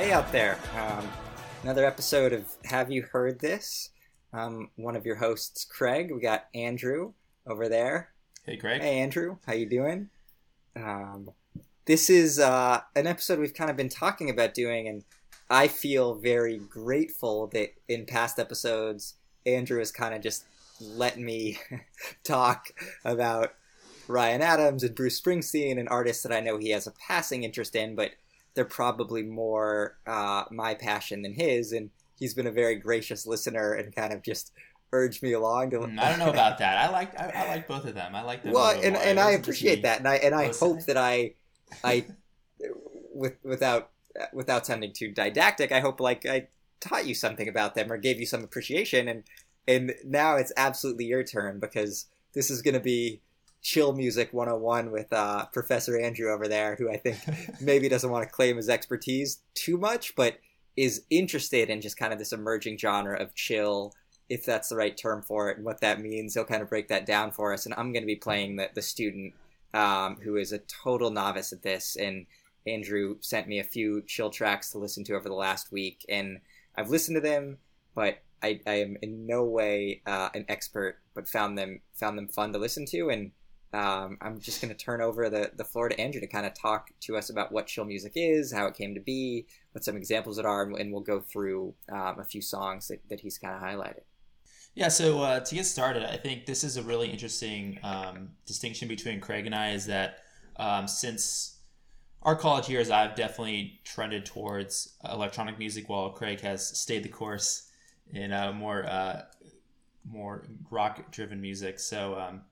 Hey out there. Um, another episode of Have You Heard This? Um, one of your hosts, Craig. We got Andrew over there. Hey, Craig. Hey, Andrew. How you doing? Um, this is uh, an episode we've kind of been talking about doing, and I feel very grateful that in past episodes, Andrew has kind of just let me talk about Ryan Adams and Bruce Springsteen and artists that I know he has a passing interest in, but they're probably more uh, my passion than his. And he's been a very gracious listener and kind of just urged me along to. Mm, I don't know about that. I like I, I like both of them. I like them. Well, and, and I appreciate that, and I and I hope that I, I, with without without sounding too didactic, I hope like I taught you something about them or gave you some appreciation, and and now it's absolutely your turn because this is going to be chill music 101 with uh, Professor Andrew over there, who I think maybe doesn't want to claim his expertise too much, but is interested in just kind of this emerging genre of chill, if that's the right term for it, and what that means. He'll kind of break that down for us. And I'm going to be playing the, the student um, who is a total novice at this. And Andrew sent me a few chill tracks to listen to over the last week, and I've listened to them, but I, I am in no way uh, an expert, but found them found them fun to listen to, and um, I'm just going to turn over the, the floor to Andrew to kind of talk to us about what chill music is, how it came to be, what some examples it are, and we'll go through um, a few songs that, that he's kind of highlighted. Yeah, so uh, to get started, I think this is a really interesting um, distinction between Craig and I is that um, since our college years, I've definitely trended towards electronic music while Craig has stayed the course in uh, more uh, more rock driven music. So um,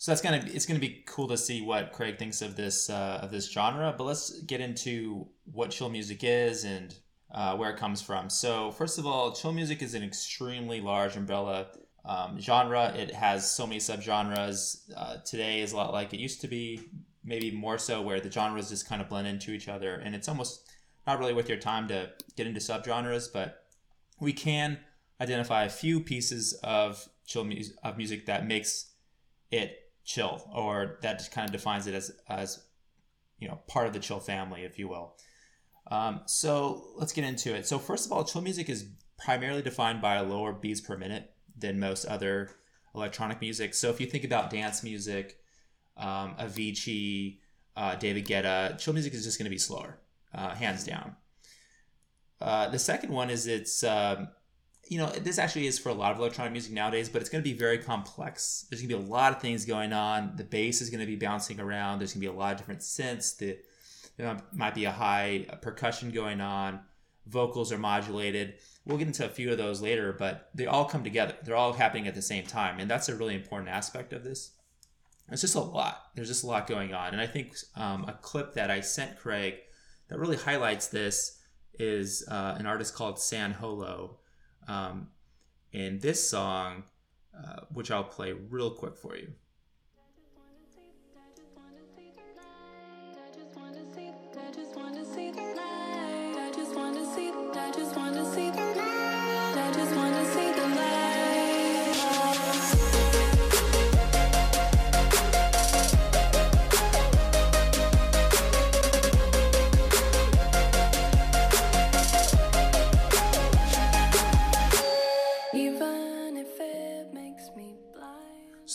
so that's gonna it's gonna be cool to see what Craig thinks of this uh, of this genre. But let's get into what chill music is and uh, where it comes from. So first of all, chill music is an extremely large umbrella um, genre. It has so many subgenres. Uh, today is a lot like it used to be, maybe more so, where the genres just kind of blend into each other, and it's almost not really worth your time to get into subgenres. But we can identify a few pieces of chill music of music that makes it chill, or that just kind of defines it as as you know part of the chill family, if you will. Um, so let's get into it. So first of all, chill music is primarily defined by lower beats per minute than most other electronic music. So if you think about dance music, um, Avicii, uh, David Guetta, chill music is just going to be slower, uh, hands down. Uh, the second one is it's um, you know, this actually is for a lot of electronic music nowadays, but it's going to be very complex. There's going to be a lot of things going on. The bass is going to be bouncing around. There's going to be a lot of different synths. The, there might be a high percussion going on. Vocals are modulated. We'll get into a few of those later, but they all come together. They're all happening at the same time. And that's a really important aspect of this. It's just a lot. There's just a lot going on. And I think um, a clip that I sent Craig that really highlights this is uh, an artist called San Holo um, and this song, uh, which I'll play real quick for you.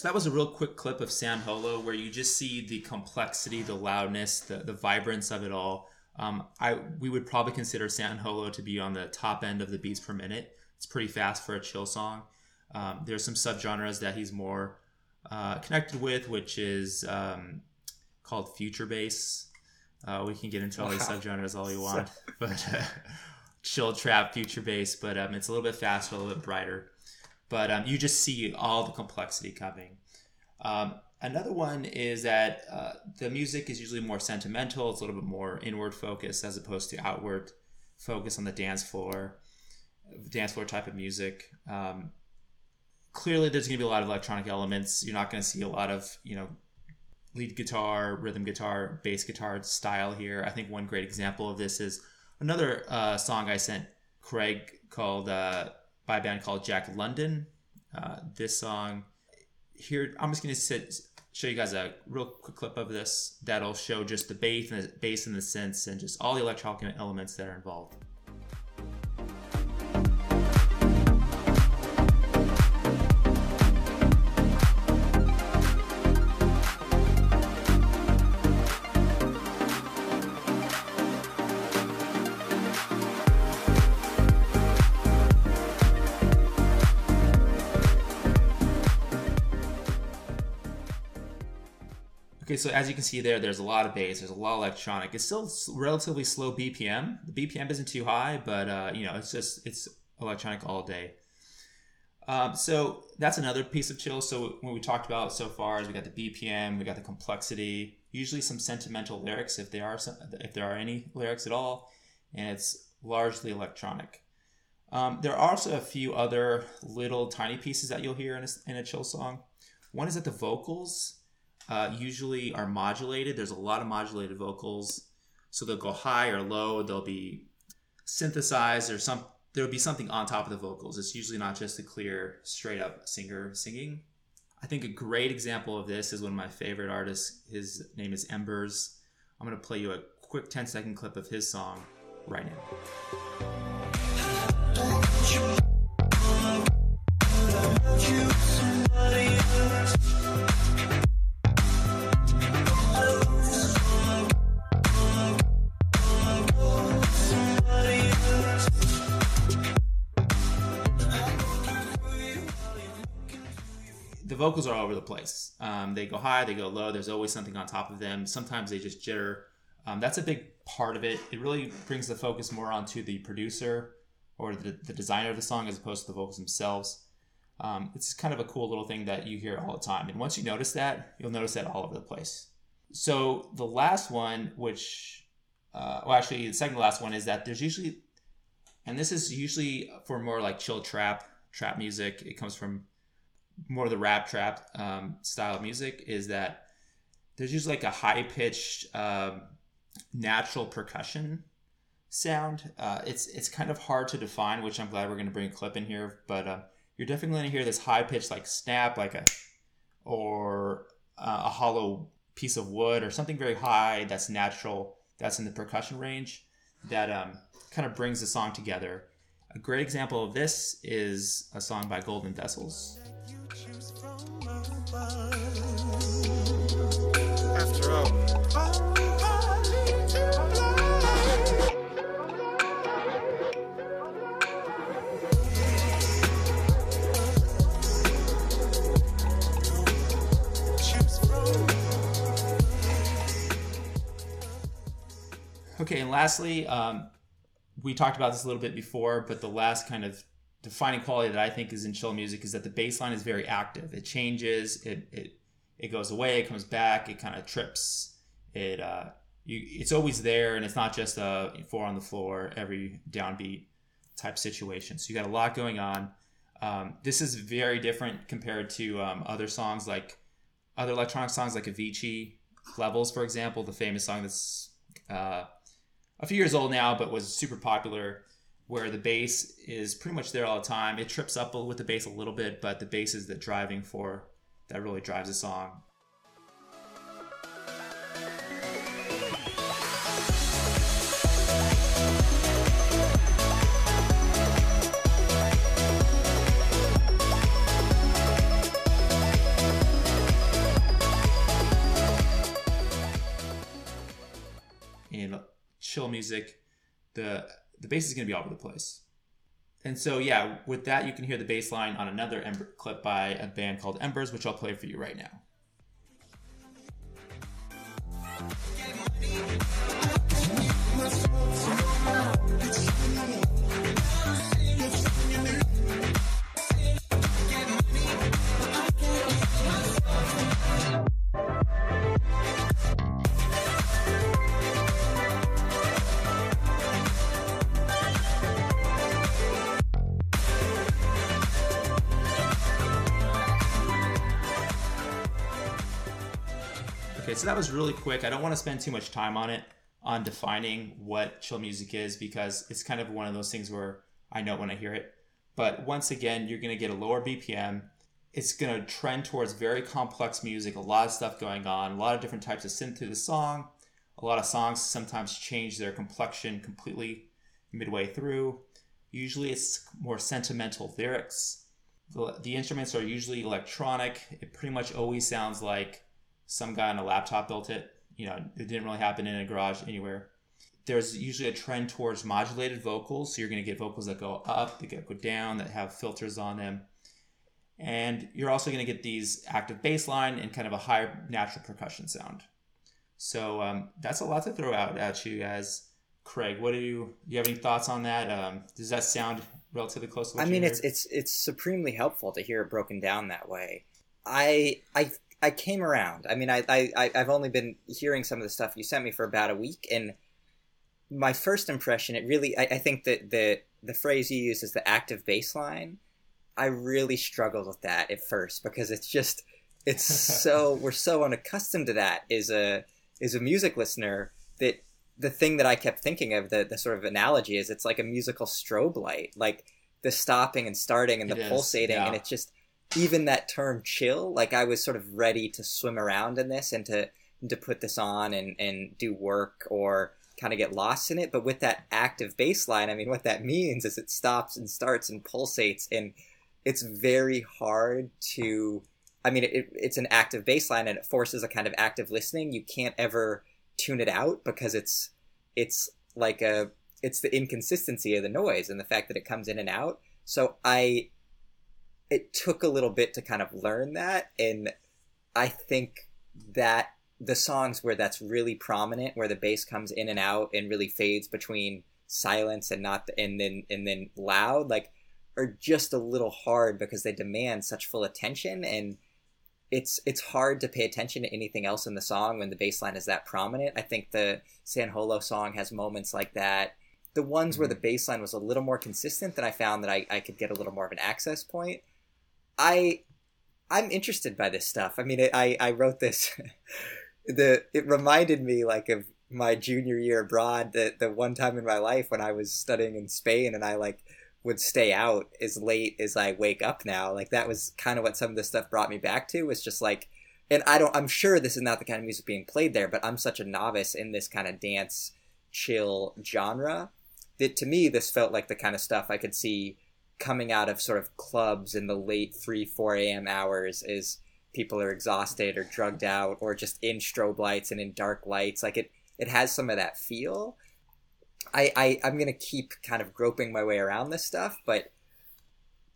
That was a real quick clip of San Holo where you just see the complexity, the loudness, the, the vibrance of it all. Um, I we would probably consider San Holo to be on the top end of the beats per minute. It's pretty fast for a chill song. Um, there's some subgenres that he's more uh, connected with, which is um, called future bass. Uh, we can get into all wow. these subgenres all you want, but uh, chill trap, future bass. But um, it's a little bit faster, a little bit brighter but um, you just see all the complexity coming. Um, another one is that uh, the music is usually more sentimental. It's a little bit more inward focused as opposed to outward focus on the dance floor, dance floor type of music. Um, clearly, there's going to be a lot of electronic elements. You're not going to see a lot of you know lead guitar, rhythm guitar, bass guitar style here. I think one great example of this is another uh, song I sent Craig called. Uh, by a band called Jack London. Uh, this song here, I'm just going to show you guys a real quick clip of this that'll show just the bass and the bass and the synths and just all the electronic elements that are involved. Okay, so as you can see there, there's a lot of bass, there's a lot of electronic. It's still relatively slow BPM. The BPM isn't too high, but uh, you know, it's just it's electronic all day. Um, so that's another piece of chill. So when we talked about so far, is we got the BPM, we got the complexity, usually some sentimental lyrics if there are some, if there are any lyrics at all, and it's largely electronic. Um, there are also a few other little tiny pieces that you'll hear in a, in a chill song. One is that the vocals uh, usually are modulated. There's a lot of modulated vocals, so they'll go high or low. They'll be synthesized or some. There'll be something on top of the vocals. It's usually not just a clear, straight up singer singing. I think a great example of this is one of my favorite artists. His name is Embers. I'm going to play you a quick 10 second clip of his song right now. The vocals are all over the place. Um, they go high, they go low. There's always something on top of them. Sometimes they just jitter. Um, that's a big part of it. It really brings the focus more onto the producer or the, the designer of the song as opposed to the vocals themselves. Um, it's kind of a cool little thing that you hear all the time. And once you notice that, you'll notice that all over the place. So the last one, which, uh, well, actually, the second last one is that there's usually, and this is usually for more like chill trap, trap music. It comes from more of the rap trap um, style of music is that there's usually like a high pitched um, natural percussion sound. Uh, it's it's kind of hard to define, which I'm glad we're going to bring a clip in here. But uh, you're definitely going to hear this high pitched like snap, like a or uh, a hollow piece of wood or something very high that's natural. That's in the percussion range that um, kind of brings the song together. A great example of this is a song by Golden Vessels. Okay, and lastly, um, we talked about this a little bit before, but the last kind of defining quality that I think is in chill music is that the bass line is very active. It changes, it it it goes away, it comes back, it kind of trips. It uh, you, it's always there, and it's not just a four on the floor every downbeat type situation. So you got a lot going on. Um, this is very different compared to um, other songs like other electronic songs like Avicii, Levels, for example, the famous song that's uh, a few years old now, but was super popular where the bass is pretty much there all the time. It trips up with the bass a little bit, but the bass is the driving force that really drives the song. In chill music, the the bass is going to be all over the place. And so, yeah, with that, you can hear the bass line on another Ember clip by a band called Embers, which I'll play for you right now. So that was really quick. I don't want to spend too much time on it, on defining what chill music is, because it's kind of one of those things where I know when I hear it. But once again, you're going to get a lower BPM. it's going to trend towards very complex music, a lot of stuff going on, a lot of different types of synth through the song. A lot of songs sometimes change their complexion completely midway through. Usually it's more sentimental lyrics. The, the instruments are usually electronic. It pretty much always sounds like some guy on a laptop built it. You know, it didn't really happen in a garage anywhere. There's usually a trend towards modulated vocals. So you're going to get vocals that go up, that go down, that have filters on them. And you're also going to get these active bass line and kind of a higher natural percussion sound. So um, that's a lot to throw out at you guys. Craig, what do you you have any thoughts on that? Um, does that sound relatively close to I mean, it's it's it's supremely helpful to hear it broken down that way. I I I came around. I mean, I I I've only been hearing some of the stuff you sent me for about a week, and my first impression, it really, I, I think that the the phrase you use is the active baseline. I really struggled with that at first because it's just it's so we're so unaccustomed to that as a as a music listener that the thing that I kept thinking of, the, the sort of analogy is it's like a musical strobe light, like the stopping and starting and the it pulsating. Yeah. And it's just, even that term chill, like I was sort of ready to swim around in this and to, to put this on and, and do work or kind of get lost in it. But with that active bass line, I mean, what that means is it stops and starts and pulsates. And it's very hard to, I mean, it, it's an active bass line and it forces a kind of active listening. You can't ever tune it out because it's it's like a it's the inconsistency of the noise and the fact that it comes in and out. So I it took a little bit to kind of learn that and I think that the songs where that's really prominent where the bass comes in and out and really fades between silence and not and then and then loud like are just a little hard because they demand such full attention and it's it's hard to pay attention to anything else in the song when the bass line is that prominent. I think the San Holo song has moments like that. The ones where the mm-hmm. bass line was a little more consistent, then I found that I, I could get a little more of an access point. I I'm interested by this stuff. I mean, I I wrote this. the it reminded me like of my junior year abroad. The the one time in my life when I was studying in Spain, and I like would stay out as late as I wake up now. Like that was kind of what some of this stuff brought me back to was just like and I don't I'm sure this is not the kind of music being played there, but I'm such a novice in this kind of dance chill genre that to me this felt like the kind of stuff I could see coming out of sort of clubs in the late 3 4 a.m. hours is people are exhausted or drugged out or just in strobe lights and in dark lights like it it has some of that feel I, I I'm gonna keep kind of groping my way around this stuff, but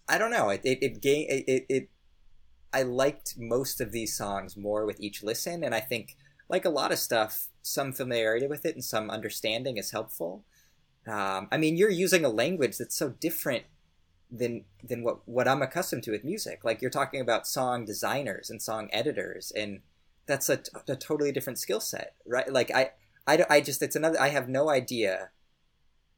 I don't know. It it it, it, it, it I liked most of these songs more with each listen, and I think like a lot of stuff, some familiarity with it and some understanding is helpful. Um, I mean, you're using a language that's so different than than what what I'm accustomed to with music. Like you're talking about song designers and song editors, and that's a, a totally different skill set, right? Like I, I, I just it's another. I have no idea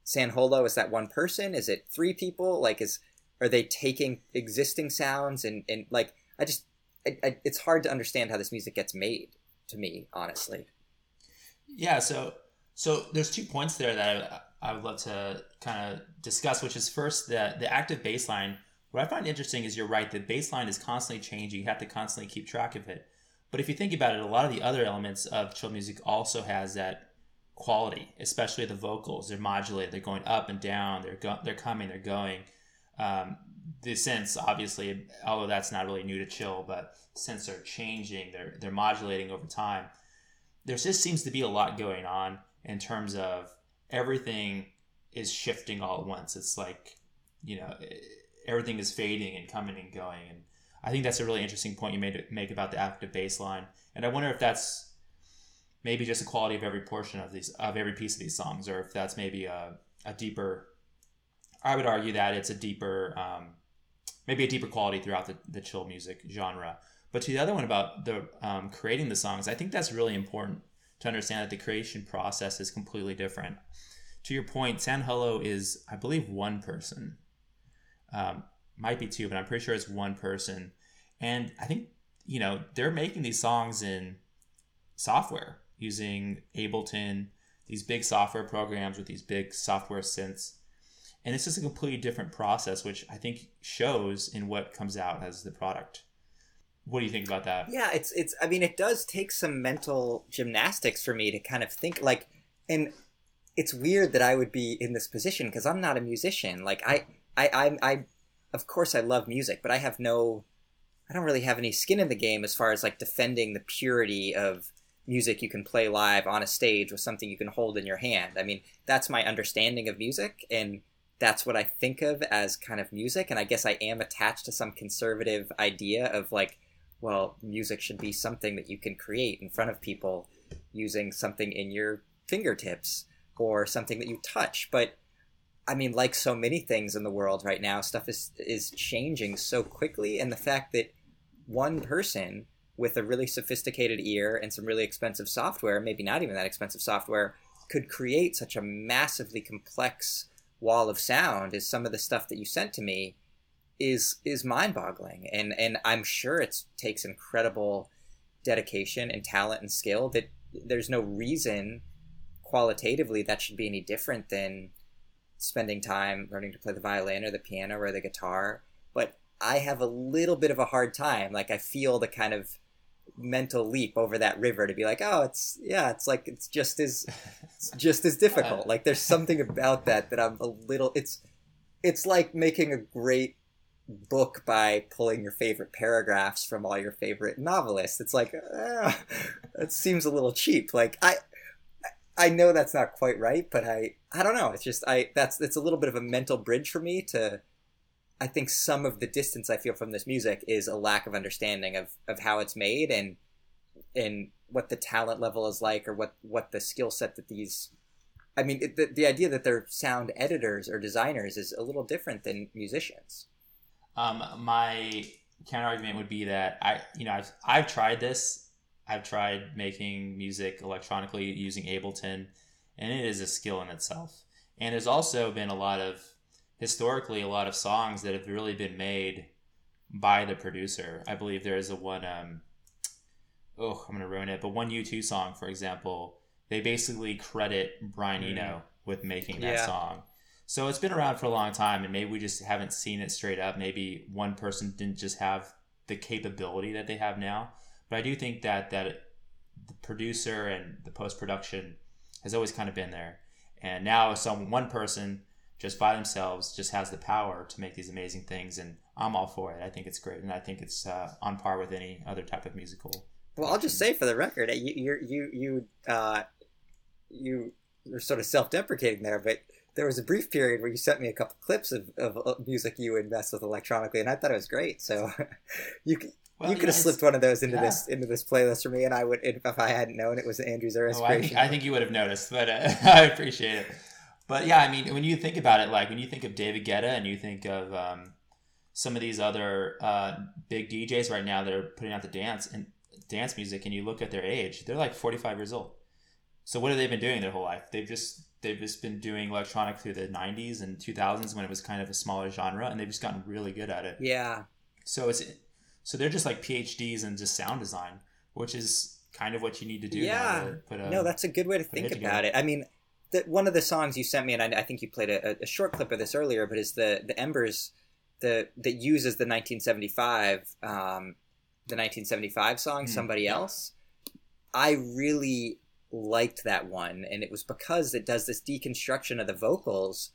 San Holo is that one person? Is it three people? Like, is are they taking existing sounds and and like I just I, I, it's hard to understand how this music gets made to me, honestly. Yeah. So so there's two points there that I, I would love to kind of discuss, which is first the the active baseline. What I find interesting is you're right. The baseline is constantly changing. You have to constantly keep track of it. But if you think about it, a lot of the other elements of chill music also has that quality, especially the vocals. They're modulated. They're going up and down. They're go- they're coming. They're going. Um, the synths, obviously, although that's not really new to chill, but synths are changing. They're they're modulating over time. There just seems to be a lot going on in terms of everything is shifting all at once. It's like you know everything is fading and coming and going, and I think that's a really interesting point you made make about the active baseline. And I wonder if that's maybe just the quality of every portion of these of every piece of these songs, or if that's maybe a, a deeper. I would argue that it's a deeper, um, maybe a deeper quality throughout the, the chill music genre. But to the other one about the um, creating the songs, I think that's really important to understand that the creation process is completely different. To your point, San Holo is, I believe, one person. Um, might be two, but I'm pretty sure it's one person. And I think, you know, they're making these songs in software using Ableton, these big software programs with these big software synths. And this is a completely different process, which I think shows in what comes out as the product. What do you think about that? Yeah, it's it's. I mean, it does take some mental gymnastics for me to kind of think like, and it's weird that I would be in this position because I'm not a musician. Like I, I, I, I, of course I love music, but I have no, I don't really have any skin in the game as far as like defending the purity of music you can play live on a stage with something you can hold in your hand. I mean, that's my understanding of music and that's what I think of as kind of music. And I guess I am attached to some conservative idea of like, well, music should be something that you can create in front of people using something in your fingertips or something that you touch. But I mean, like so many things in the world right now, stuff is is changing so quickly, and the fact that one person with a really sophisticated ear and some really expensive software, maybe not even that expensive software, could create such a massively complex wall of sound is some of the stuff that you sent to me is is mind-boggling. And and I'm sure it takes incredible dedication and talent and skill that there's no reason qualitatively that should be any different than spending time learning to play the violin or the piano or the guitar. But I have a little bit of a hard time. Like I feel the kind of mental leap over that river to be like oh it's yeah it's like it's just as it's just as difficult. Uh. Like there's something about that that i'm a little it's it's like making a great book by pulling your favorite paragraphs from all your favorite novelists. It's like uh, it seems a little cheap. Like i i know that's not quite right but i i don't know. It's just i that's it's a little bit of a mental bridge for me to I think some of the distance I feel from this music is a lack of understanding of, of how it's made and and what the talent level is like or what, what the skill set that these I mean it, the, the idea that they're sound editors or designers is a little different than musicians. Um, my counter argument would be that I you know I've, I've tried this I've tried making music electronically using Ableton and it is a skill in itself and there's also been a lot of historically a lot of songs that have really been made by the producer. I believe there is a one um oh, I'm gonna ruin it, but one U2 song, for example, they basically credit Brian mm. Eno with making that yeah. song. So it's been around for a long time and maybe we just haven't seen it straight up. Maybe one person didn't just have the capability that they have now. But I do think that that the producer and the post production has always kind of been there. And now some one person just by themselves just has the power to make these amazing things and i'm all for it i think it's great and i think it's uh, on par with any other type of musical well i'll just say for the record you you you you uh, you were sort of self-deprecating there but there was a brief period where you sent me a couple clips of, of music you would mess with electronically and i thought it was great so you well, you could have slipped one of those into yeah. this into this playlist for me, and I would if I hadn't known it was Andrew Zur's oh, I think, I think, you would have noticed, but uh, I appreciate it. But yeah, I mean, when you think about it, like when you think of David Guetta and you think of um, some of these other uh, big DJs right now that are putting out the dance and dance music, and you look at their age, they're like 45 years old. So what have they been doing their whole life? They've just they've just been doing electronic through the 90s and 2000s when it was kind of a smaller genre, and they've just gotten really good at it. Yeah. So it's so they're just like PhDs in just sound design, which is kind of what you need to do. Yeah. Put, no, that's a good way to think about it. I mean, the, one of the songs you sent me, and I, I think you played a, a, short clip of this earlier, but is the the Embers, the that uses the 1975 um, the 1975 song mm, "Somebody yeah. Else." I really liked that one, and it was because it does this deconstruction of the vocals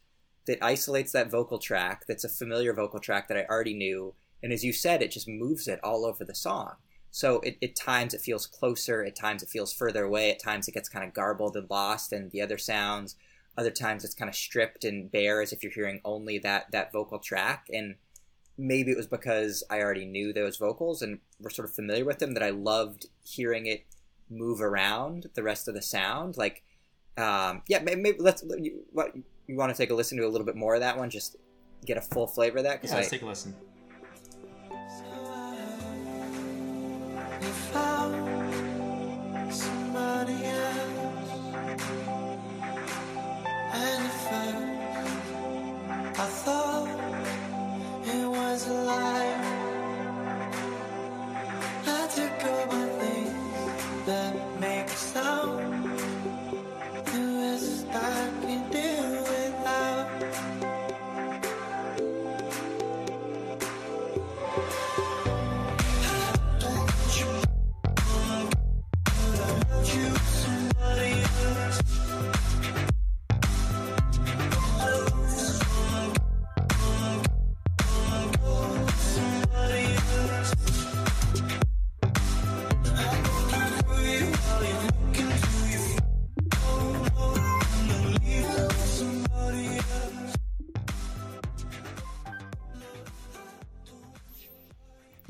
that isolates that vocal track that's a familiar vocal track that I already knew, and as you said, it just moves it all over the song. So it, at times it feels closer, at times it feels further away, at times it gets kind of garbled and lost and the other sounds. Other times it's kind of stripped and bare as if you're hearing only that that vocal track. And maybe it was because I already knew those vocals and were sort of familiar with them that I loved hearing it move around the rest of the sound. Like, um, yeah, maybe, maybe let's. You, what you want to take a listen to a little bit more of that one, just get a full flavor of that. Cause yeah, let's I, take a listen.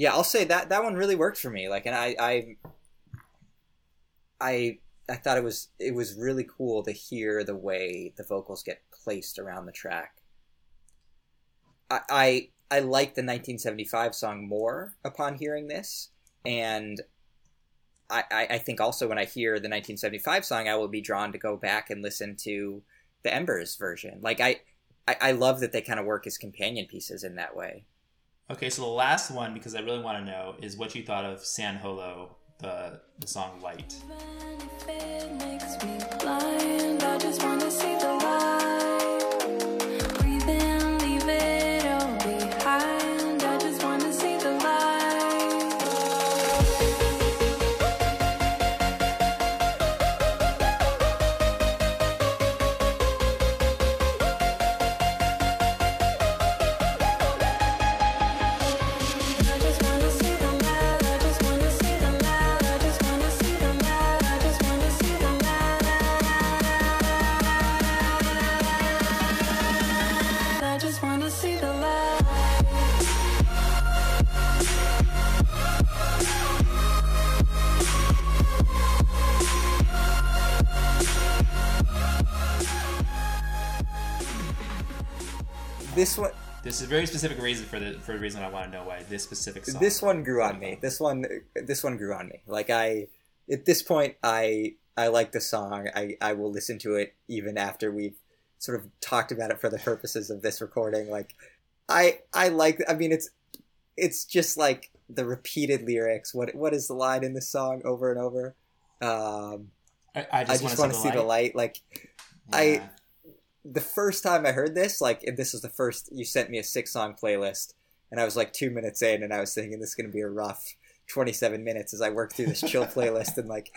Yeah, I'll say that that one really worked for me. Like, and I, I, I, I thought it was it was really cool to hear the way the vocals get placed around the track. I, I, I like the 1975 song more upon hearing this, and I, I think also when I hear the 1975 song, I will be drawn to go back and listen to the Embers version. Like I, I, I love that they kind of work as companion pieces in that way. Okay, so the last one, because I really want to know, is what you thought of San Holo, the the song Light. A very specific reason for the for the reason I want to know why this specific song. This one grew on me. This one this one grew on me. Like I at this point I I like the song. I I will listen to it even after we've sort of talked about it for the purposes of this recording. Like I I like I mean it's it's just like the repeated lyrics. What what is the line in the song over and over? Um I, I just, just want to see, the light. Like yeah. I the first time I heard this, like this was the first you sent me a six song playlist, and I was like two minutes in, and I was thinking this is gonna be a rough twenty seven minutes as I work through this chill playlist, and like,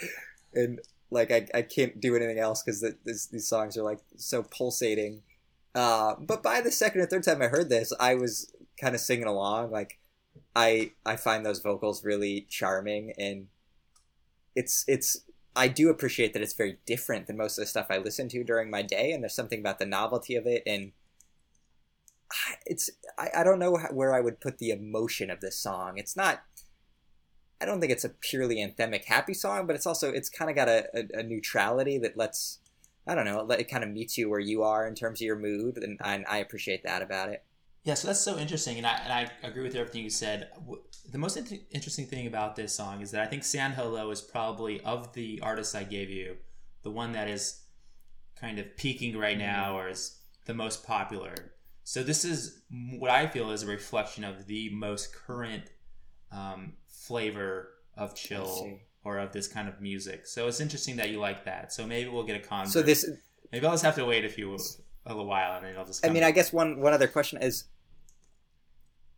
and like I, I can't do anything else because the, these songs are like so pulsating. Uh, but by the second or third time I heard this, I was kind of singing along. Like, I I find those vocals really charming, and it's it's I do appreciate that it's very different than most of the stuff I listen to during my day, and there's something about the novelty of it, and it's I, I don't know where I would put the emotion of this song. It's not. I don't think it's a purely anthemic happy song, but it's also it's kind of got a, a, a, neutrality that lets I don't know it, it kind of meets you where you are in terms of your mood, and, and I appreciate that about it. Yeah, so that's so interesting, and I and I agree with everything you said. The most in- interesting thing about this song is that I think San Holo is probably of the artists I gave you, the one that is kind of peaking right mm-hmm. now or is the most popular. So this is what I feel is a reflection of the most current um, flavor of chill or of this kind of music. So it's interesting that you like that. So maybe we'll get a convert. So this maybe I'll just have to wait a few a little while, and then I'll just. I mean, I guess one one other question is,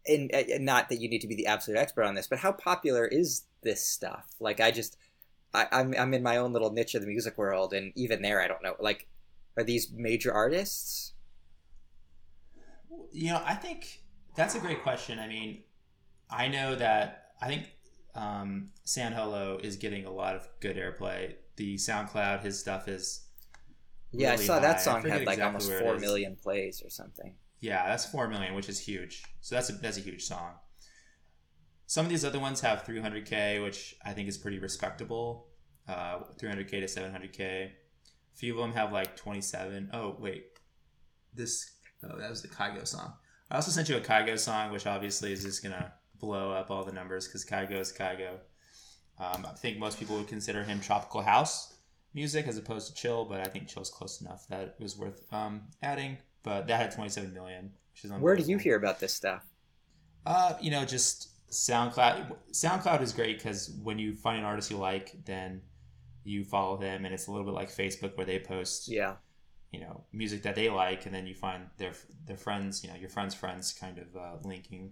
and, and not that you need to be the absolute expert on this, but how popular is this stuff? Like, I just, I, I'm I'm in my own little niche of the music world, and even there, I don't know. Like, are these major artists? You know, I think that's a great question. I mean, I know that I think um, San Holo is getting a lot of good airplay. The SoundCloud, his stuff is yeah, I saw high. that song had like exactly almost four million plays or something. Yeah, that's four million, which is huge. So that's a that's a huge song. Some of these other ones have 300k, which I think is pretty respectable. Uh, 300k to 700k. A few of them have like 27. Oh wait, this oh that was the Kygo song. I also sent you a Kygo song, which obviously is just gonna blow up all the numbers because Kygo is Kygo. Um, I think most people would consider him tropical house music as opposed to chill, but I think chill's close enough that it was worth um, adding. But that had 27 million, which is Where did you hear about this stuff? Uh, you know, just SoundCloud. SoundCloud is great because when you find an artist you like, then you follow them, and it's a little bit like Facebook where they post, yeah, you know, music that they like, and then you find their their friends, you know, your friends' friends, kind of uh, linking.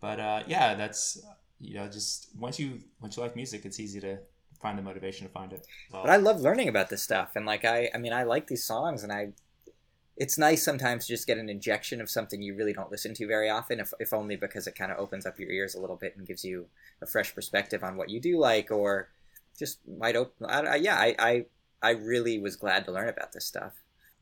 But uh, yeah, that's you know, just once you once you like music, it's easy to find the motivation to find it. Well, but I love learning about this stuff, and like I, I mean, I like these songs, and I, it's nice sometimes to just get an injection of something you really don't listen to very often, if if only because it kind of opens up your ears a little bit and gives you a fresh perspective on what you do like, or just might open. I, I, yeah, I, I, I really was glad to learn about this stuff.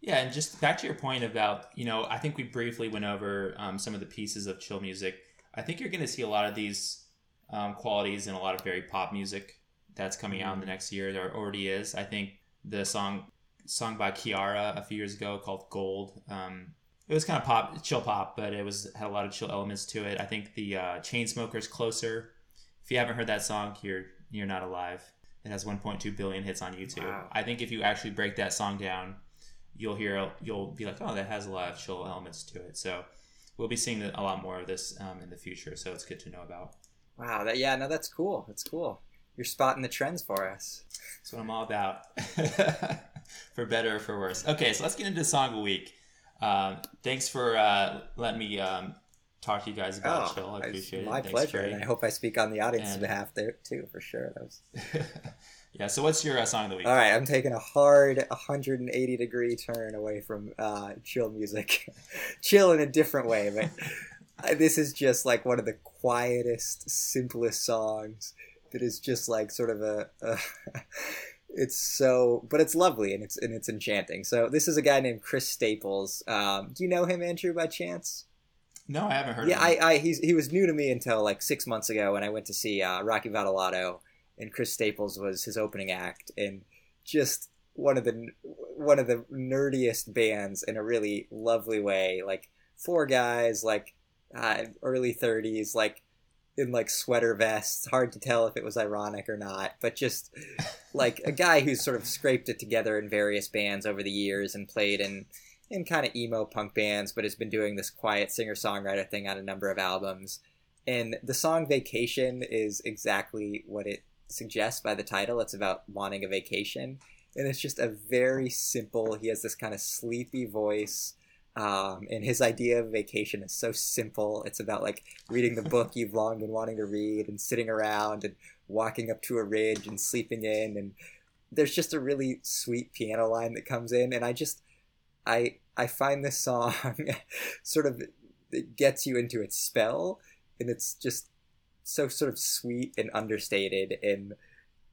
Yeah, and just back to your point about, you know, I think we briefly went over um, some of the pieces of chill music. I think you're going to see a lot of these um, qualities in a lot of very pop music that's coming out in the Mm-hmm. next year. There already is. I think the song sung by Kiiara a few years ago called Gold. Um, it was kind of pop, chill pop, but it was had a lot of chill elements to it. I think the uh, Chainsmokers "Closer." If you haven't heard that song, you're you're not alive. It has 1.2 billion hits on YouTube. Wow. I think if you actually break that song down, you'll hear you'll be like, oh, that has a lot of chill elements to it. So we'll be seeing a lot more of this um, in the future. So it's good to know about. Wow. That yeah. No, that's cool. That's cool. You're spotting the trends for us. That's what I'm all about, for better or for worse. Okay, so let's get into song of the week. Um, thanks for uh, letting me um, talk to you guys about Chill. I appreciate it. Oh, My pleasure, and I hope I speak on the audience's And- behalf there too, for sure. That was yeah. So what's your uh, song of the week? all right. I'm taking a hard 180 degree turn away from uh, chill music, chill in a different way, but this is just like one of the quietest, simplest songs. That is just like sort of a. a it's so, but it's lovely and it's and it's enchanting. So this is a guy named Chris Staples. Um, do you know him, Andrew, by chance? No, I haven't heard. Yeah. I, I he's he was new to me until like six months ago when I went to see uh, Rocky Votolato, and Chris Staples was his opening act, and just one of the one of the nerdiest bands in a really lovely way. Like four guys, like uh, early thirties, like in like sweater vests. Hard to tell if it was ironic or not, but just like a guy who's sort of scraped it together in various bands over the years and played in in kind of emo punk bands, but has been doing this quiet singer songwriter thing on a number of albums. And the song Vacation is exactly what it suggests by the title. It's about wanting a vacation. And it's just a very simple, he has this kind of sleepy voice. Um, and his idea of vacation is so simple. It's about like reading the book you've long been wanting to read and sitting around and walking up to a ridge and sleeping in. And there's just a really sweet piano line that comes in. And I just, I I find this song sort of it gets you into its spell, and it's just so sort of sweet and understated, and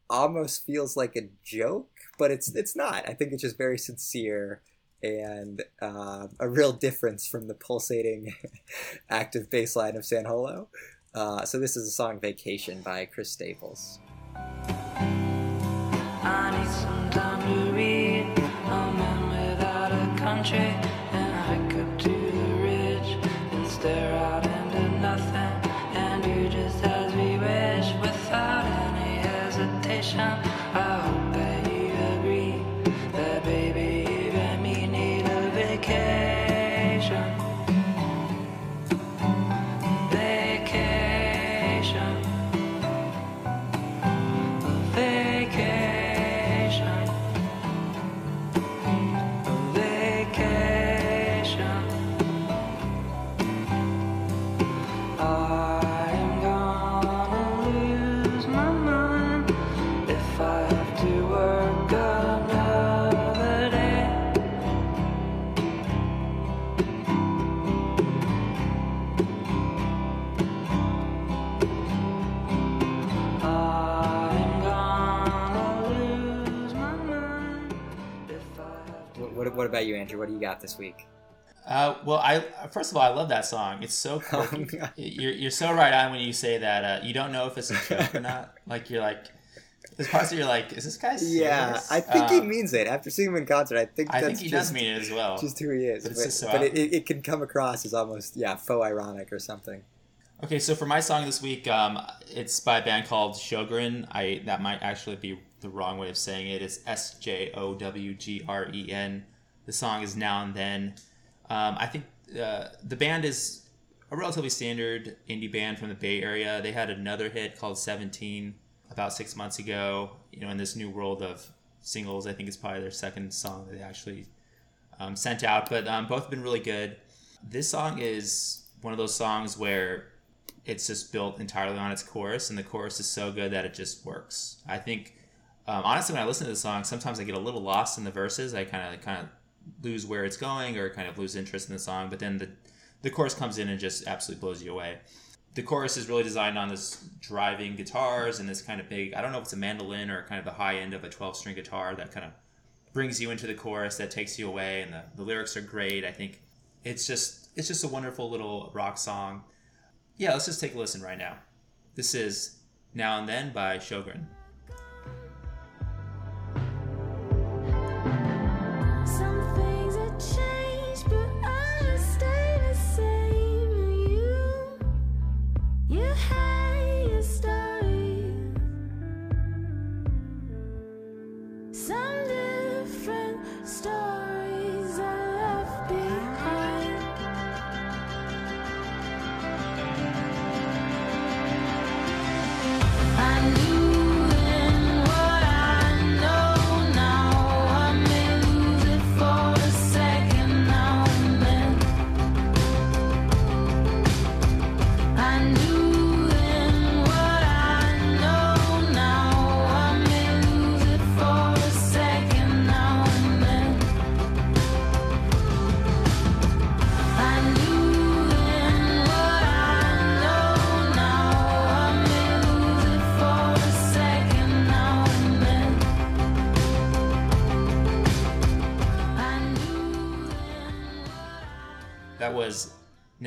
almost feels like a joke, but it's it's not. I think it's just very sincere and uh, a real difference from the pulsating, active bass line of San Holo. Uh, so this is a song "Vacation" by Chris Staples. I need some time to read. Without a country, Andrew? What do you got this week? Uh, well, I first of all, I love that song. It's so quirky. you're you're so right on when you say that. Uh, you don't know if it's a joke or not. Like you're like, there's parts that you're like, is this guy serious? Yeah, I think he Um, means it. After seeing him in concert, I think I that's think he just, does mean it as well. just who he is. But But, so but it, it, can come across as almost yeah faux ironic or something. Okay, so for my song this week, um, it's by a band called Sjowgren. I that might actually be the wrong way of saying it. It's S J O W G R E N. The song is Now and Then. Um, I think uh, the band is a relatively standard indie band from the Bay Area. They had another hit called Seventeen about six months ago. You know, in this new world of singles, I think it's probably their second song that they actually um, sent out. But um, both have been really good. This song is one of those songs where it's just built entirely on its chorus, and the chorus is so good that it just works. I think, um, honestly, when I listen to the song, sometimes I get a little lost in the verses. I kind of kind of lose where it's going, or kind of lose interest in the song. But then the the chorus comes in and just absolutely blows you away. The chorus is really designed on this driving guitars and this kind of big. I don't know if it's a mandolin or kind of the high end of a twelve string guitar that kind of brings you into the chorus that takes you away, and the, the lyrics are great. I think it's just it's just a wonderful little rock song yeah, let's just take a listen right now. This is Now and Then by Sjowgren.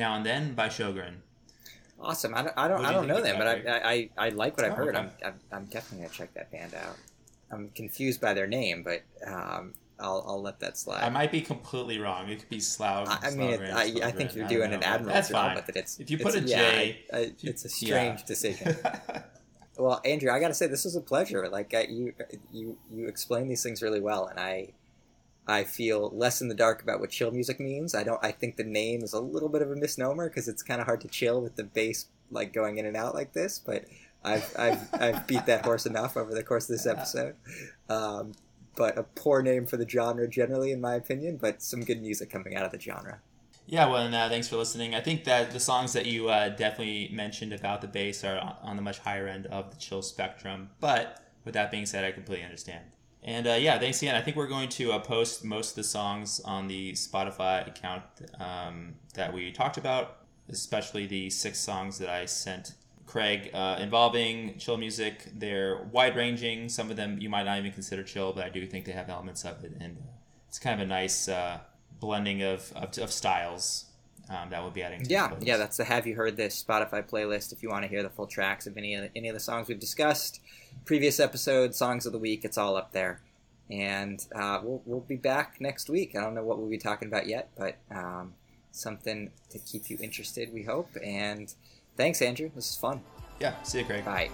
Now and Then by Sjowgren. Awesome. I don't, I don't, do I don't know them, but I, I, I like what I've Oh, heard. okay. I'm, I'm, I'm definitely gonna check that band out. I'm confused by their name, but um, I'll, I'll let that slide. I might be completely wrong. It could be Slough. I, mean, it, I, I think you're doing an admirable That's job fine. it. It's If you it's- put a yeah, J, I- I- you- it's a strange yeah. decision. Well, Andrew, I got to say this was a pleasure. Like uh, you, you, you explain these things really well, and I, I feel less in the dark about what chill music means. I don't. I think the name is a little bit of a misnomer because it's kind of hard to chill with the bass like going in and out like this. But I've, I've, I've beat that horse enough over the course of this episode. Um, but a poor name for the genre generally, in my opinion. But some good music coming out of the genre. Yeah, well, and uh, thanks for listening. I think that the songs that you uh, definitely mentioned about the bass are on- on the much higher end of the chill spectrum. But with that being said, I completely understand. And uh, yeah, thanks again. I think we're going to uh, post most of the songs on the Spotify account um, that we talked about, especially the six songs that I sent Craig uh, involving chill music. They're wide ranging. Some of them you might not even consider chill, but I do think they have elements of it. And it's kind of a nice uh, blending of, of, of styles um, that we'll be adding to Yeah, yeah, that's the Have You Heard This Spotify playlist. If you want to hear the full tracks of any of the, any of the songs we've discussed, previous episode, songs of the week, it's all up there. And uh, we'll we'll be back next week. I don't know what we'll be talking about yet, but um, something to keep you interested. We hope. And thanks, Andrew. This is fun. Yeah, see you, Craig. Bye.